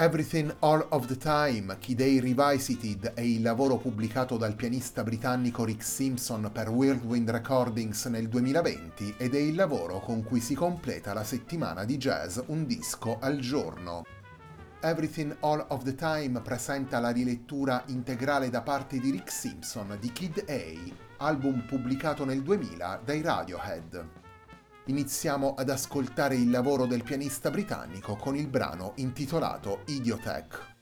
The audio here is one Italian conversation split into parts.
Everything All of the Time, Key Day Revisited è il lavoro pubblicato dal pianista britannico Rick Simpson per Whirlwind Recordings nel 2020 ed è il lavoro con cui si completa la settimana di jazz Un disco al giorno. Everything All of the Time presenta la rilettura integrale da parte di Rick Simpson di Kid A, album pubblicato nel 2000 dai Radiohead iniziamo ad ascoltare il lavoro del pianista britannico con il brano intitolato Idiotech.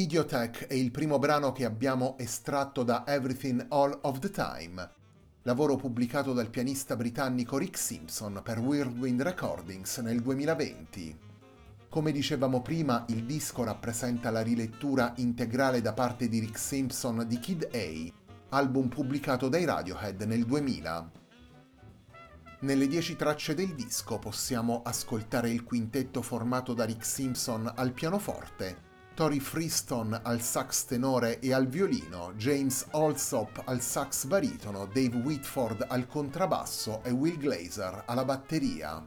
Idiotech è il primo brano che abbiamo estratto da Everything All of the Time, lavoro pubblicato dal pianista britannico Rick Simpson per Whirlwind Recordings nel 2020. Come dicevamo prima, il disco rappresenta la rilettura integrale da parte di Rick Simpson di Kid A, album pubblicato dai Radiohead nel 2000. Nelle dieci tracce del disco possiamo ascoltare il quintetto formato da Rick Simpson al pianoforte, Tori Freeston al sax tenore e al violino, James Alsop al sax baritono, Dave Whitford al contrabbasso e Will Glazer alla batteria.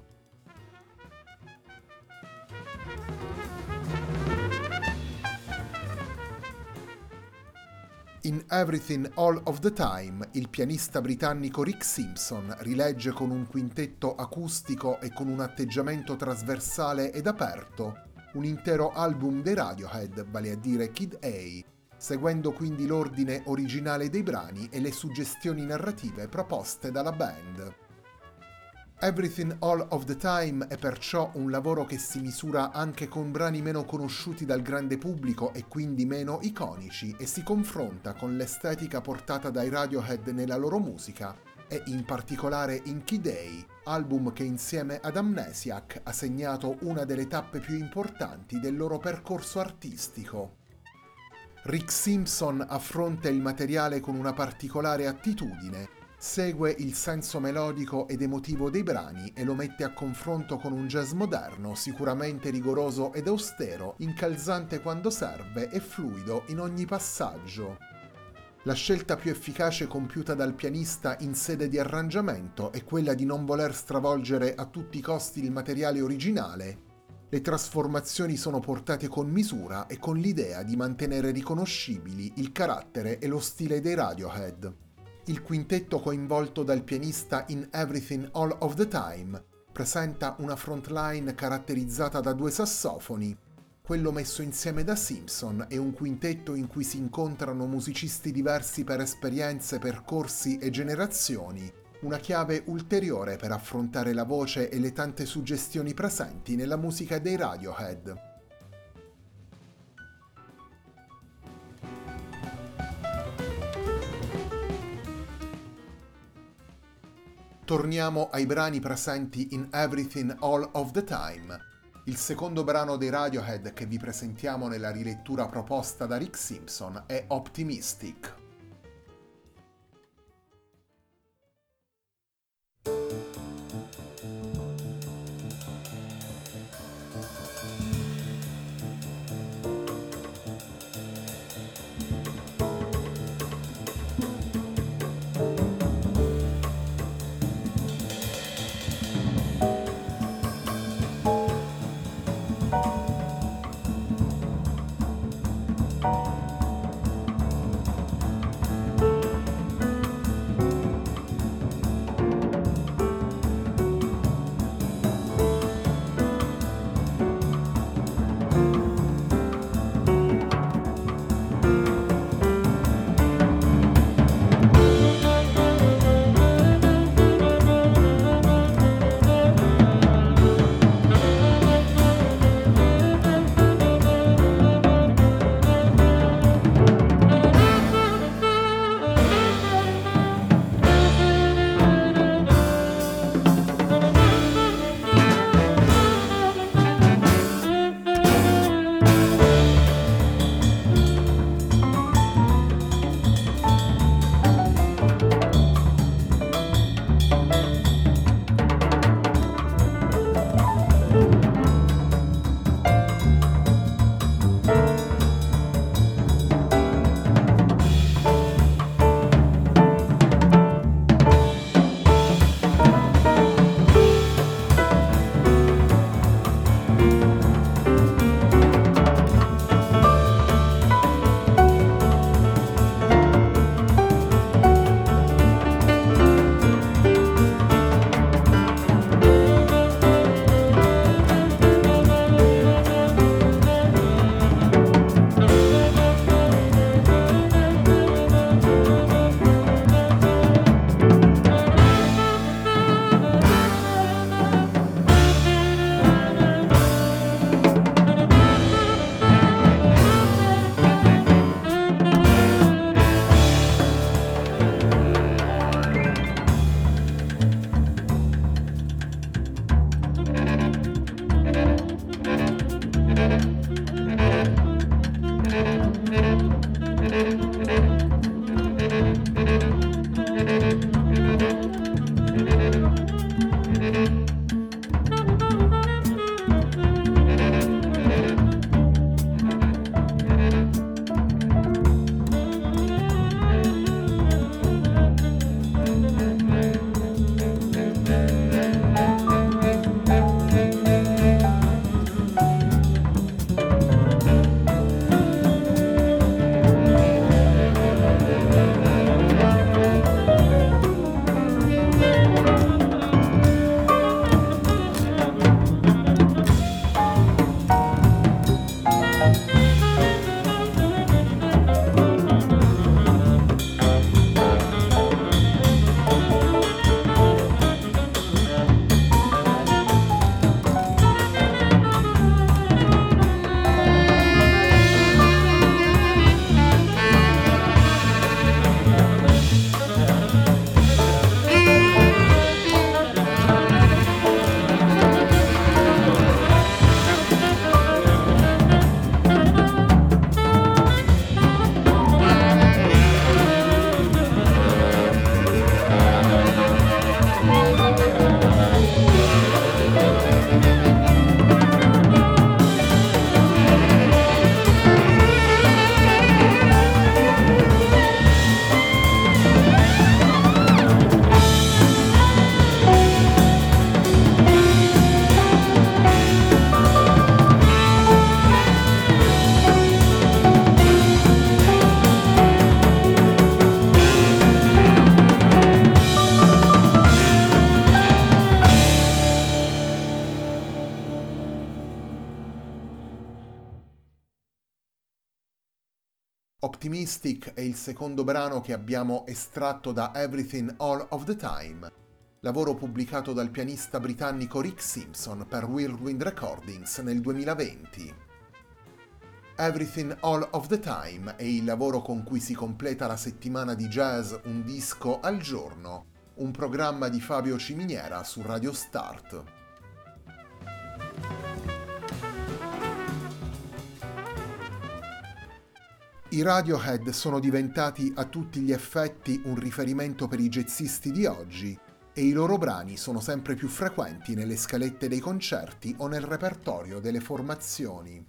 In Everything All of the Time, il pianista britannico Rick Simpson rilegge con un quintetto acustico e con un atteggiamento trasversale ed aperto un intero album dei Radiohead, vale a dire Kid A, seguendo quindi l'ordine originale dei brani e le suggestioni narrative proposte dalla band. Everything All of the Time è perciò un lavoro che si misura anche con brani meno conosciuti dal grande pubblico e quindi meno iconici e si confronta con l'estetica portata dai Radiohead nella loro musica e in particolare in Key Day, album che insieme ad Amnesiac ha segnato una delle tappe più importanti del loro percorso artistico. Rick Simpson affronta il materiale con una particolare attitudine, segue il senso melodico ed emotivo dei brani e lo mette a confronto con un jazz moderno, sicuramente rigoroso ed austero, incalzante quando serve e fluido in ogni passaggio. La scelta più efficace compiuta dal pianista in sede di arrangiamento è quella di non voler stravolgere a tutti i costi il materiale originale. Le trasformazioni sono portate con misura e con l'idea di mantenere riconoscibili il carattere e lo stile dei Radiohead. Il quintetto coinvolto dal pianista in Everything All of the Time presenta una frontline caratterizzata da due sassofoni, quello messo insieme da Simpson è un quintetto in cui si incontrano musicisti diversi per esperienze, percorsi e generazioni, una chiave ulteriore per affrontare la voce e le tante suggestioni presenti nella musica dei Radiohead. Torniamo ai brani presenti in Everything All of the Time, il secondo brano dei Radiohead che vi presentiamo nella rilettura proposta da Rick Simpson è Optimistic. Optimistic è il secondo brano che abbiamo estratto da Everything All of the Time, lavoro pubblicato dal pianista britannico Rick Simpson per Whirlwind Recordings nel 2020. Everything All of the Time è il lavoro con cui si completa la settimana di jazz Un disco al giorno, un programma di Fabio Ciminiera su Radio Start. I Radiohead sono diventati a tutti gli effetti un riferimento per i jazzisti di oggi e i loro brani sono sempre più frequenti nelle scalette dei concerti o nel repertorio delle formazioni.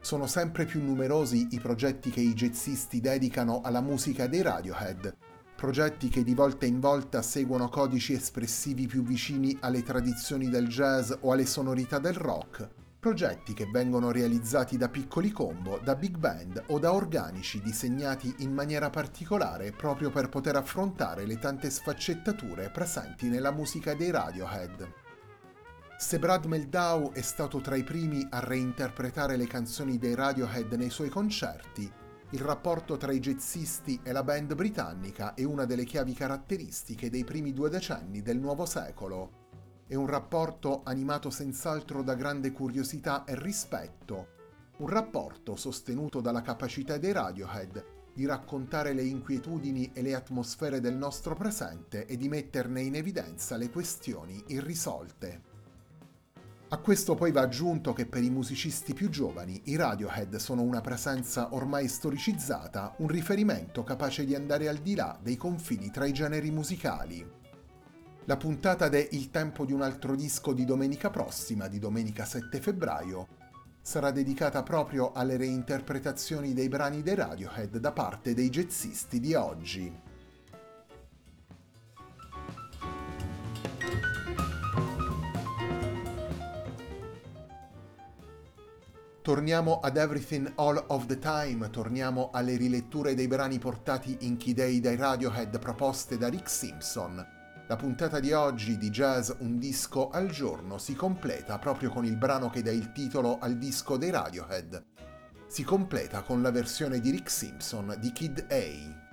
Sono sempre più numerosi i progetti che i jazzisti dedicano alla musica dei Radiohead, progetti che di volta in volta seguono codici espressivi più vicini alle tradizioni del jazz o alle sonorità del rock, progetti che vengono realizzati da piccoli combo, da big band o da organici disegnati in maniera particolare proprio per poter affrontare le tante sfaccettature presenti nella musica dei Radiohead. Se Brad Meldau è stato tra i primi a reinterpretare le canzoni dei Radiohead nei suoi concerti, il rapporto tra i jazzisti e la band britannica è una delle chiavi caratteristiche dei primi due decenni del nuovo secolo è un rapporto animato senz'altro da grande curiosità e rispetto, un rapporto sostenuto dalla capacità dei Radiohead di raccontare le inquietudini e le atmosfere del nostro presente e di metterne in evidenza le questioni irrisolte. A questo poi va aggiunto che per i musicisti più giovani i Radiohead sono una presenza ormai storicizzata, un riferimento capace di andare al di là dei confini tra i generi musicali. La puntata de Il tempo di un altro disco di domenica prossima, di domenica 7 febbraio, sarà dedicata proprio alle reinterpretazioni dei brani dei Radiohead da parte dei jazzisti di oggi. Torniamo ad Everything All of the Time, torniamo alle riletture dei brani portati in Key Day dai Radiohead proposte da Rick Simpson, la puntata di oggi di Jazz Un disco al giorno si completa proprio con il brano che dà il titolo al disco dei Radiohead. Si completa con la versione di Rick Simpson di Kid A.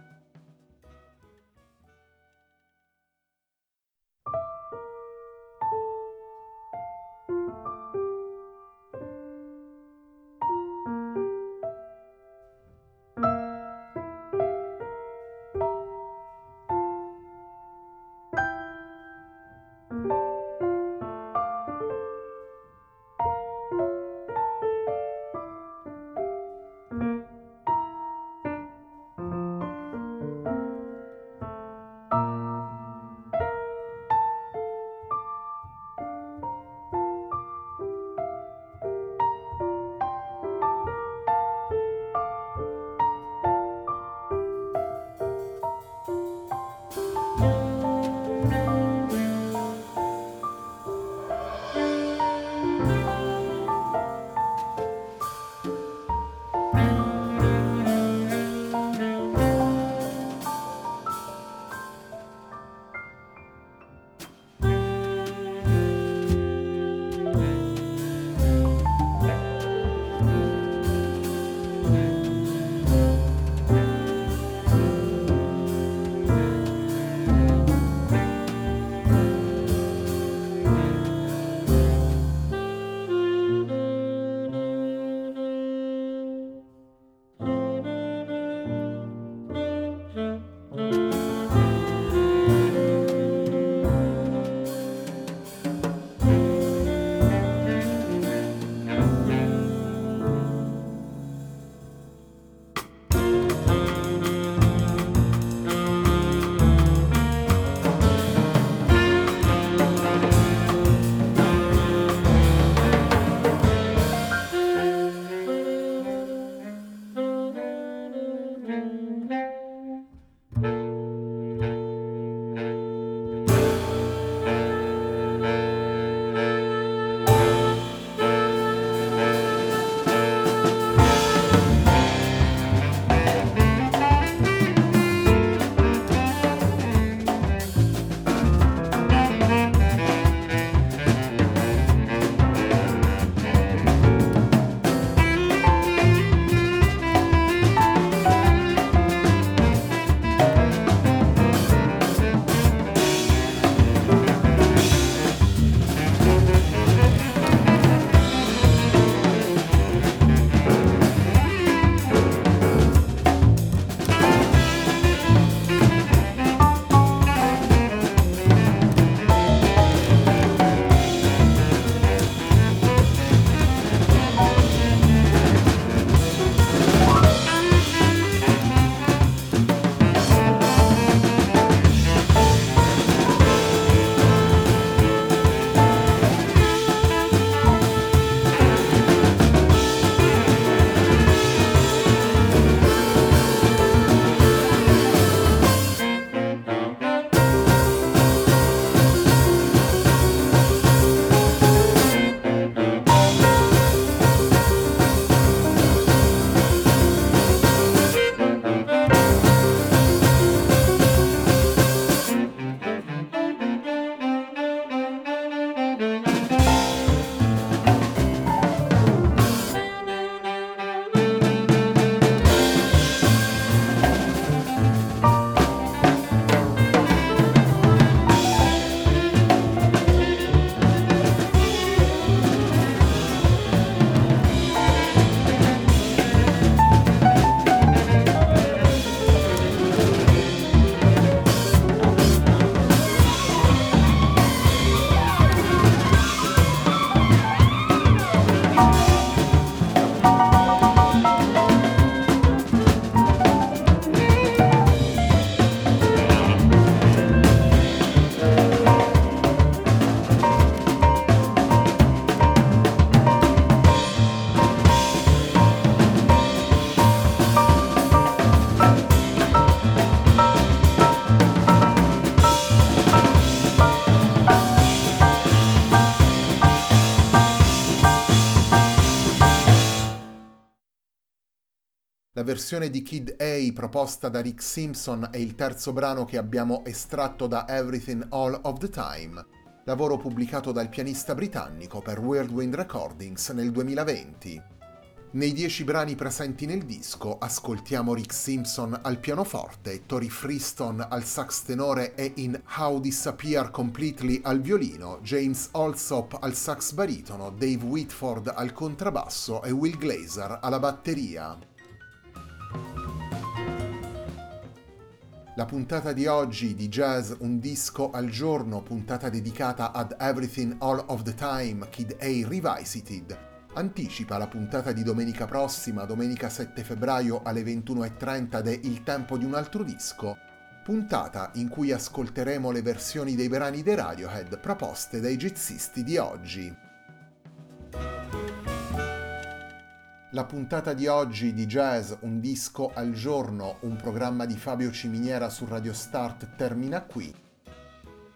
La versione di Kid A proposta da Rick Simpson è il terzo brano che abbiamo estratto da Everything All of the Time, lavoro pubblicato dal pianista britannico per Whirlwind Recordings nel 2020. Nei dieci brani presenti nel disco ascoltiamo Rick Simpson al pianoforte, Tori Freeston al sax tenore e in How Disappear Completely al violino, James Alsop al sax baritono, Dave Whitford al contrabbasso e Will Glazer alla batteria. La puntata di oggi di Jazz Un disco al giorno, puntata dedicata ad Everything All of the Time, Kid A Revisited, anticipa la puntata di domenica prossima, domenica 7 febbraio alle 21.30 de Il tempo di un altro disco, puntata in cui ascolteremo le versioni dei brani dei Radiohead proposte dai jazzisti di oggi. La puntata di oggi di Jazz Un disco al giorno, un programma di Fabio Ciminiera su Radio Start termina qui.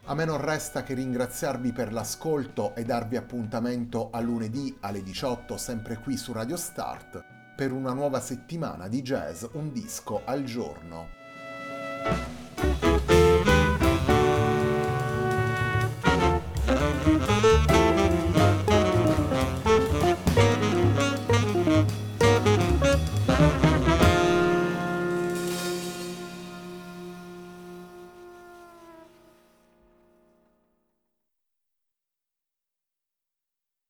A me non resta che ringraziarvi per l'ascolto e darvi appuntamento a lunedì alle 18 sempre qui su Radio Start per una nuova settimana di jazz un disco al giorno.